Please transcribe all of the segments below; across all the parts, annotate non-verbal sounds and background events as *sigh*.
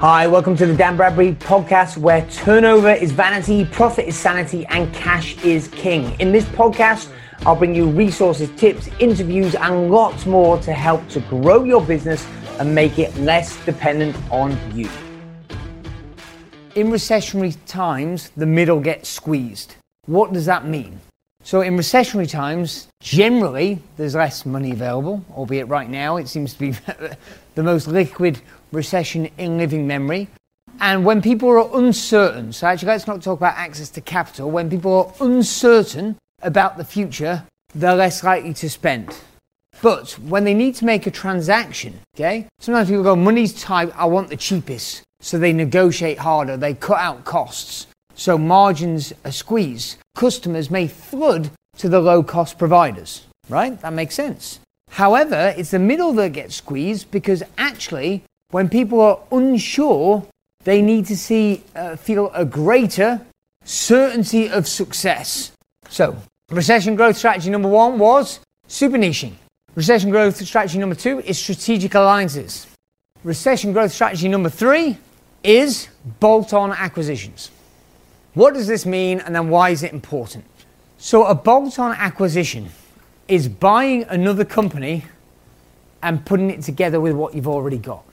Hi, welcome to the Dan Bradbury podcast where turnover is vanity, profit is sanity, and cash is king. In this podcast, I'll bring you resources, tips, interviews, and lots more to help to grow your business and make it less dependent on you. In recessionary times, the middle gets squeezed. What does that mean? So, in recessionary times, generally there's less money available, albeit right now it seems to be *laughs* the most liquid recession in living memory. And when people are uncertain, so actually let's not talk about access to capital, when people are uncertain about the future, they're less likely to spend. But when they need to make a transaction, okay, sometimes people go, money's tight, I want the cheapest. So they negotiate harder, they cut out costs. So margins are squeezed. Customers may flood to the low cost providers, right? That makes sense. However, it's the middle that gets squeezed because actually when people are unsure, they need to see, uh, feel a greater certainty of success. So, recession growth strategy number one was super niching. Recession growth strategy number two is strategic alliances. Recession growth strategy number three is bolt on acquisitions. What does this mean and then why is it important? So, a bolt on acquisition is buying another company and putting it together with what you've already got.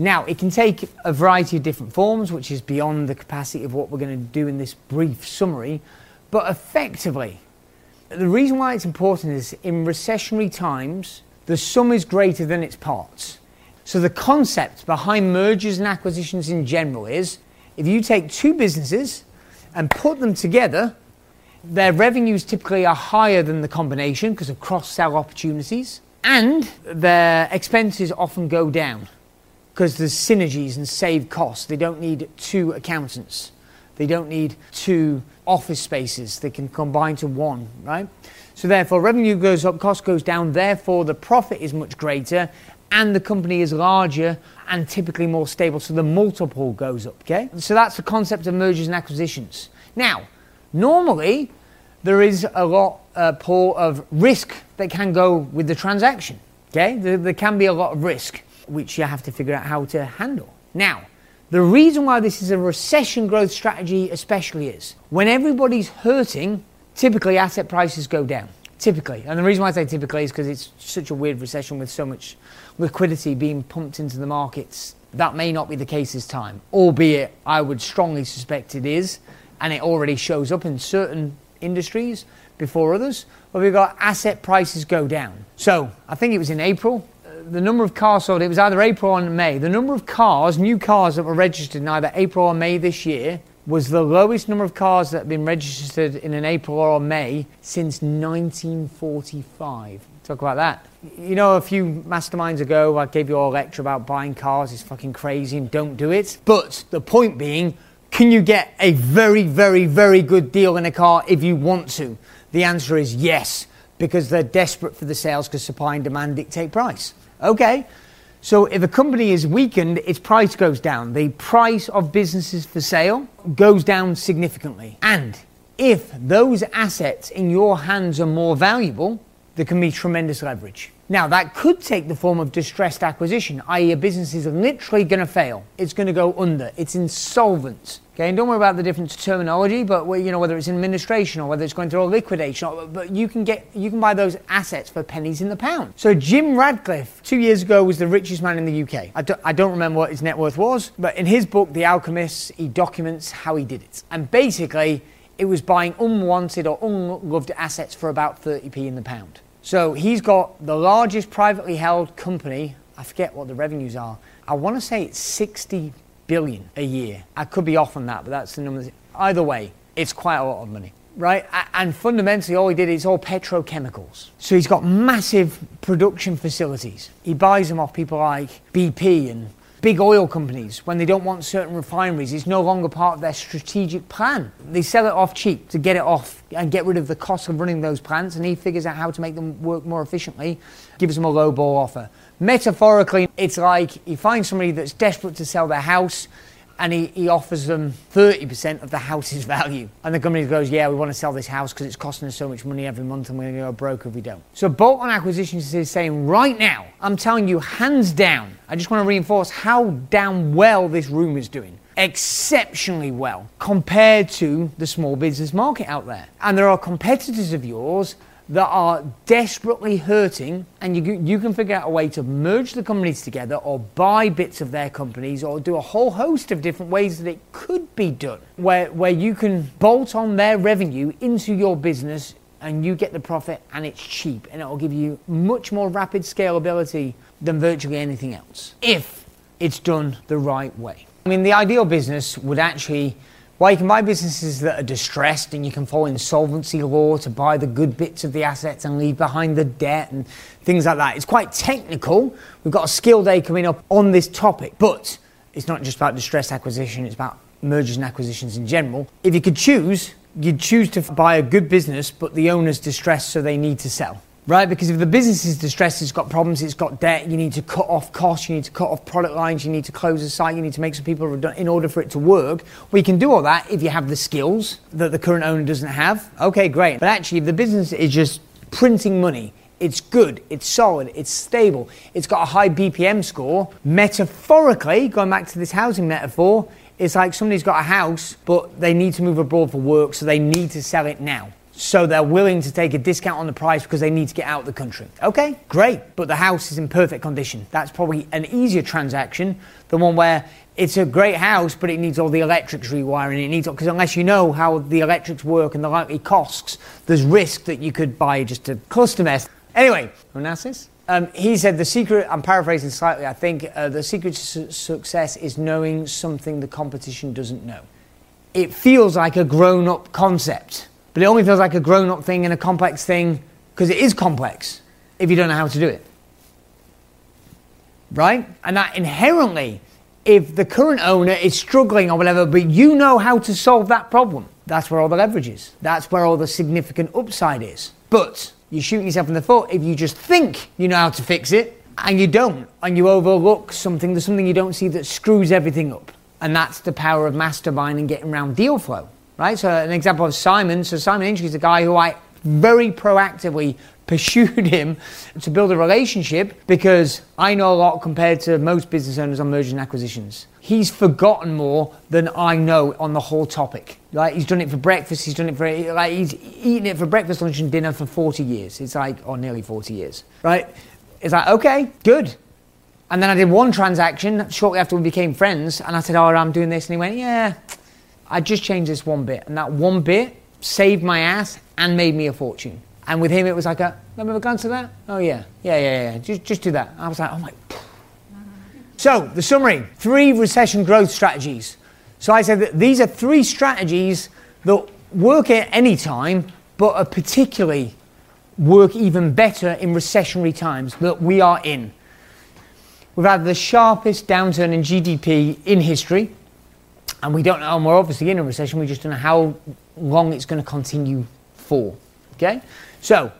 Now, it can take a variety of different forms, which is beyond the capacity of what we're going to do in this brief summary, but effectively, the reason why it's important is in recessionary times, the sum is greater than its parts. So, the concept behind mergers and acquisitions in general is if you take two businesses and put them together, their revenues typically are higher than the combination because of cross sell opportunities, and their expenses often go down because there's synergies and save costs. They don't need two accountants. They don't need two office spaces. They can combine to one, right? So therefore, revenue goes up, cost goes down. Therefore, the profit is much greater, and the company is larger and typically more stable. So the multiple goes up. Okay. So that's the concept of mergers and acquisitions. Now, normally there is a lot, uh, Paul, of risk that can go with the transaction. Okay. There, there can be a lot of risk which you have to figure out how to handle. Now, the reason why this is a recession growth strategy, especially, is when everybody's hurting, typically asset prices go down. Typically. And the reason why I say typically is because it's such a weird recession with so much liquidity being pumped into the markets. That may not be the case this time, albeit I would strongly suspect it is, and it already shows up in certain industries before others, where we've got asset prices go down. So I think it was in April, the number of cars sold, it was either April or May, the number of cars, new cars that were registered in either April or May this year was the lowest number of cars that have been registered in an April or May since 1945. Talk about that. You know, a few masterminds ago, I gave you all a lecture about buying cars. It's fucking crazy and don't do it. But the point being, can you get a very, very, very good deal in a car if you want to? The answer is yes, because they're desperate for the sales because supply and demand dictate price. Okay. So if a company is weakened, its price goes down. The price of businesses for sale goes down significantly. And if those assets in your hands are more valuable, there can be tremendous leverage. Now, that could take the form of distressed acquisition, i.e., a business is literally going to fail. It's going to go under. It's insolvent. Okay, and don't worry about the different terminology, but you know whether it's administration or whether it's going through a liquidation. Or, but you can get you can buy those assets for pennies in the pound. So Jim Ratcliffe, two years ago, was the richest man in the UK. I don't, I don't remember what his net worth was, but in his book, The Alchemist, he documents how he did it. And basically, it was buying unwanted or unloved assets for about 30p in the pound. So he's got the largest privately held company. I forget what the revenues are. I want to say it's 60 billion a year. I could be off on that, but that's the number. Either way, it's quite a lot of money. Right? And fundamentally, all he did is all petrochemicals. So he's got massive production facilities. He buys them off people like BP and big oil companies, when they don't want certain refineries, it's no longer part of their strategic plan. They sell it off cheap to get it off and get rid of the cost of running those plants, and he figures out how to make them work more efficiently, gives them a low ball offer. Metaphorically, it's like you find somebody that's desperate to sell their house and he, he offers them 30% of the house's *laughs* value. And the company goes, Yeah, we want to sell this house because it's costing us so much money every month and we're going to go broke if we don't. So bolt on acquisitions is saying right now, I'm telling you, hands down, I just want to reinforce how damn well this room is doing exceptionally well compared to the small business market out there. And there are competitors of yours that are desperately hurting, and you, you can figure out a way to merge the companies together or buy bits of their companies or do a whole host of different ways that it could be done, where, where you can bolt on their revenue into your business and you get the profit and it's cheap and it will give you much more rapid scalability than virtually anything else if it's done the right way. I mean, the ideal business would actually well, you can buy businesses that are distressed and you can follow insolvency law to buy the good bits of the assets and leave behind the debt and things like that. It's quite technical. We've got a skill day coming up on this topic, but it's not just about distressed acquisition, it's about mergers and acquisitions in general. If you could choose, you'd choose to buy a good business, but the owner's distressed, so they need to sell right? Because if the business is distressed, it's got problems, it's got debt, you need to cut off costs, you need to cut off product lines, you need to close the site, you need to make some people redundant in order for it to work. You can do all that if you have the skills that the current owner doesn't have. Okay, great. But actually, if the business is just printing money, it's good, it's solid, it's stable, it's got a high BPM score. Metaphorically, going back to this housing metaphor, it's like somebody's got a house, but they need to move abroad for work, so they need to sell it now so they're willing to take a discount on the price because they need to get out of the country. Okay, great, but the house is in perfect condition. That's probably an easier transaction than one where it's a great house, but it needs all the electrics rewiring. It needs because unless you know how the electrics work and the likely costs, there's risk that you could buy just a custom S. Anyway, Onassis. Um, he said the secret. I'm paraphrasing slightly. I think uh, the secret to su- success is knowing something the competition doesn't know. It feels like a grown-up concept but it only feels like a grown up thing and a complex thing because it is complex if you don't know how to do it. Right? And that inherently, if the current owner is struggling or whatever, but you know how to solve that problem, that's where all the leverage is. That's where all the significant upside is. But you're shooting yourself in the foot if you just think you know how to fix it and you don't, and you overlook something, there's something you don't see that screws everything up. And that's the power of mastermind and getting around deal flow right? So an example of Simon. So Simon Inch is a guy who I very proactively *laughs* pursued him to build a relationship because I know a lot compared to most business owners on mergers and acquisitions. He's forgotten more than I know on the whole topic. Like he's done it for breakfast, he's done it for like he's eaten it for breakfast, lunch, and dinner for 40 years. It's like or nearly 40 years, right? It's like okay, good. And then I did one transaction shortly after we became friends, and I said, "Oh, I'm doing this," and he went, "Yeah." I just changed this one bit, and that one bit saved my ass and made me a fortune. And with him, it was like a, you ever gone to that? Oh yeah, yeah, yeah, yeah. Just, just do that. I was like, oh my. So the summary: three recession growth strategies. So I said that these are three strategies that work at any time, but are particularly work even better in recessionary times that we are in. We've had the sharpest downturn in GDP in history. And we don't know, and we're obviously in a recession, we just don't know how long it's going to continue for. Okay? So,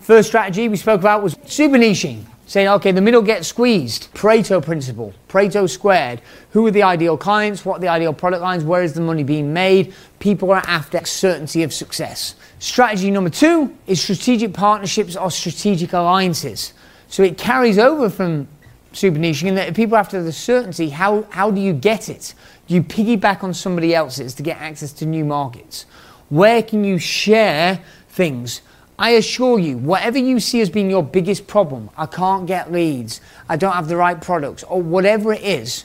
first strategy we spoke about was super niching. Saying, okay, the middle gets squeezed. Pareto principle, Pareto squared. Who are the ideal clients? What are the ideal product lines? Where is the money being made? People are after certainty of success. Strategy number two is strategic partnerships or strategic alliances. So it carries over from super niching in that if people are after the certainty, how, how do you get it? You piggyback on somebody else's to get access to new markets? Where can you share things? I assure you, whatever you see as being your biggest problem, I can't get leads, I don't have the right products, or whatever it is,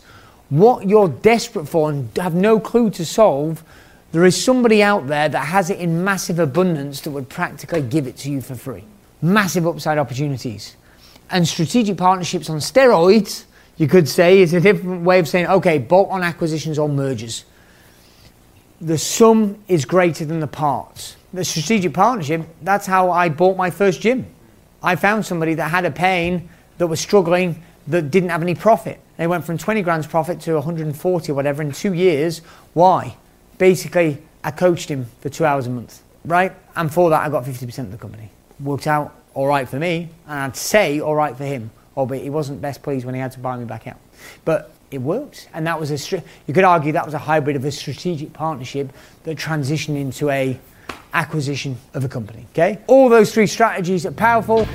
what you're desperate for and have no clue to solve, there is somebody out there that has it in massive abundance that would practically give it to you for free. Massive upside opportunities. And strategic partnerships on steroids you could say is a different way of saying, okay, bolt on acquisitions or mergers. The sum is greater than the parts. The strategic partnership, that's how I bought my first gym. I found somebody that had a pain that was struggling that didn't have any profit. They went from 20 grand's profit to 140 or whatever in two years. Why? Basically, I coached him for two hours a month, right? And for that, I got 50% of the company. Worked out all right for me, and I'd say all right for him Oh, albeit he wasn't best pleased when he had to buy me back out. But it worked, and that was a. You could argue that was a hybrid of a strategic partnership that transitioned into a acquisition of a company. Okay, all those three strategies are powerful.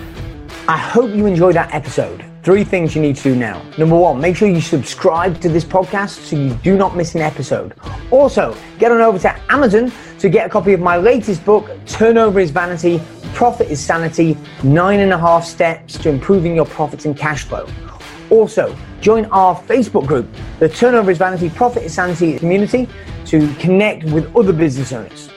I hope you enjoyed that episode. Three things you need to do now. Number one, make sure you subscribe to this podcast so you do not miss an episode. Also, get on over to Amazon to get a copy of my latest book, Turnover is Vanity, Profit is Sanity Nine and a Half Steps to Improving Your Profits and Cash Flow. Also, join our Facebook group, the Turnover is Vanity, Profit is Sanity community, to connect with other business owners.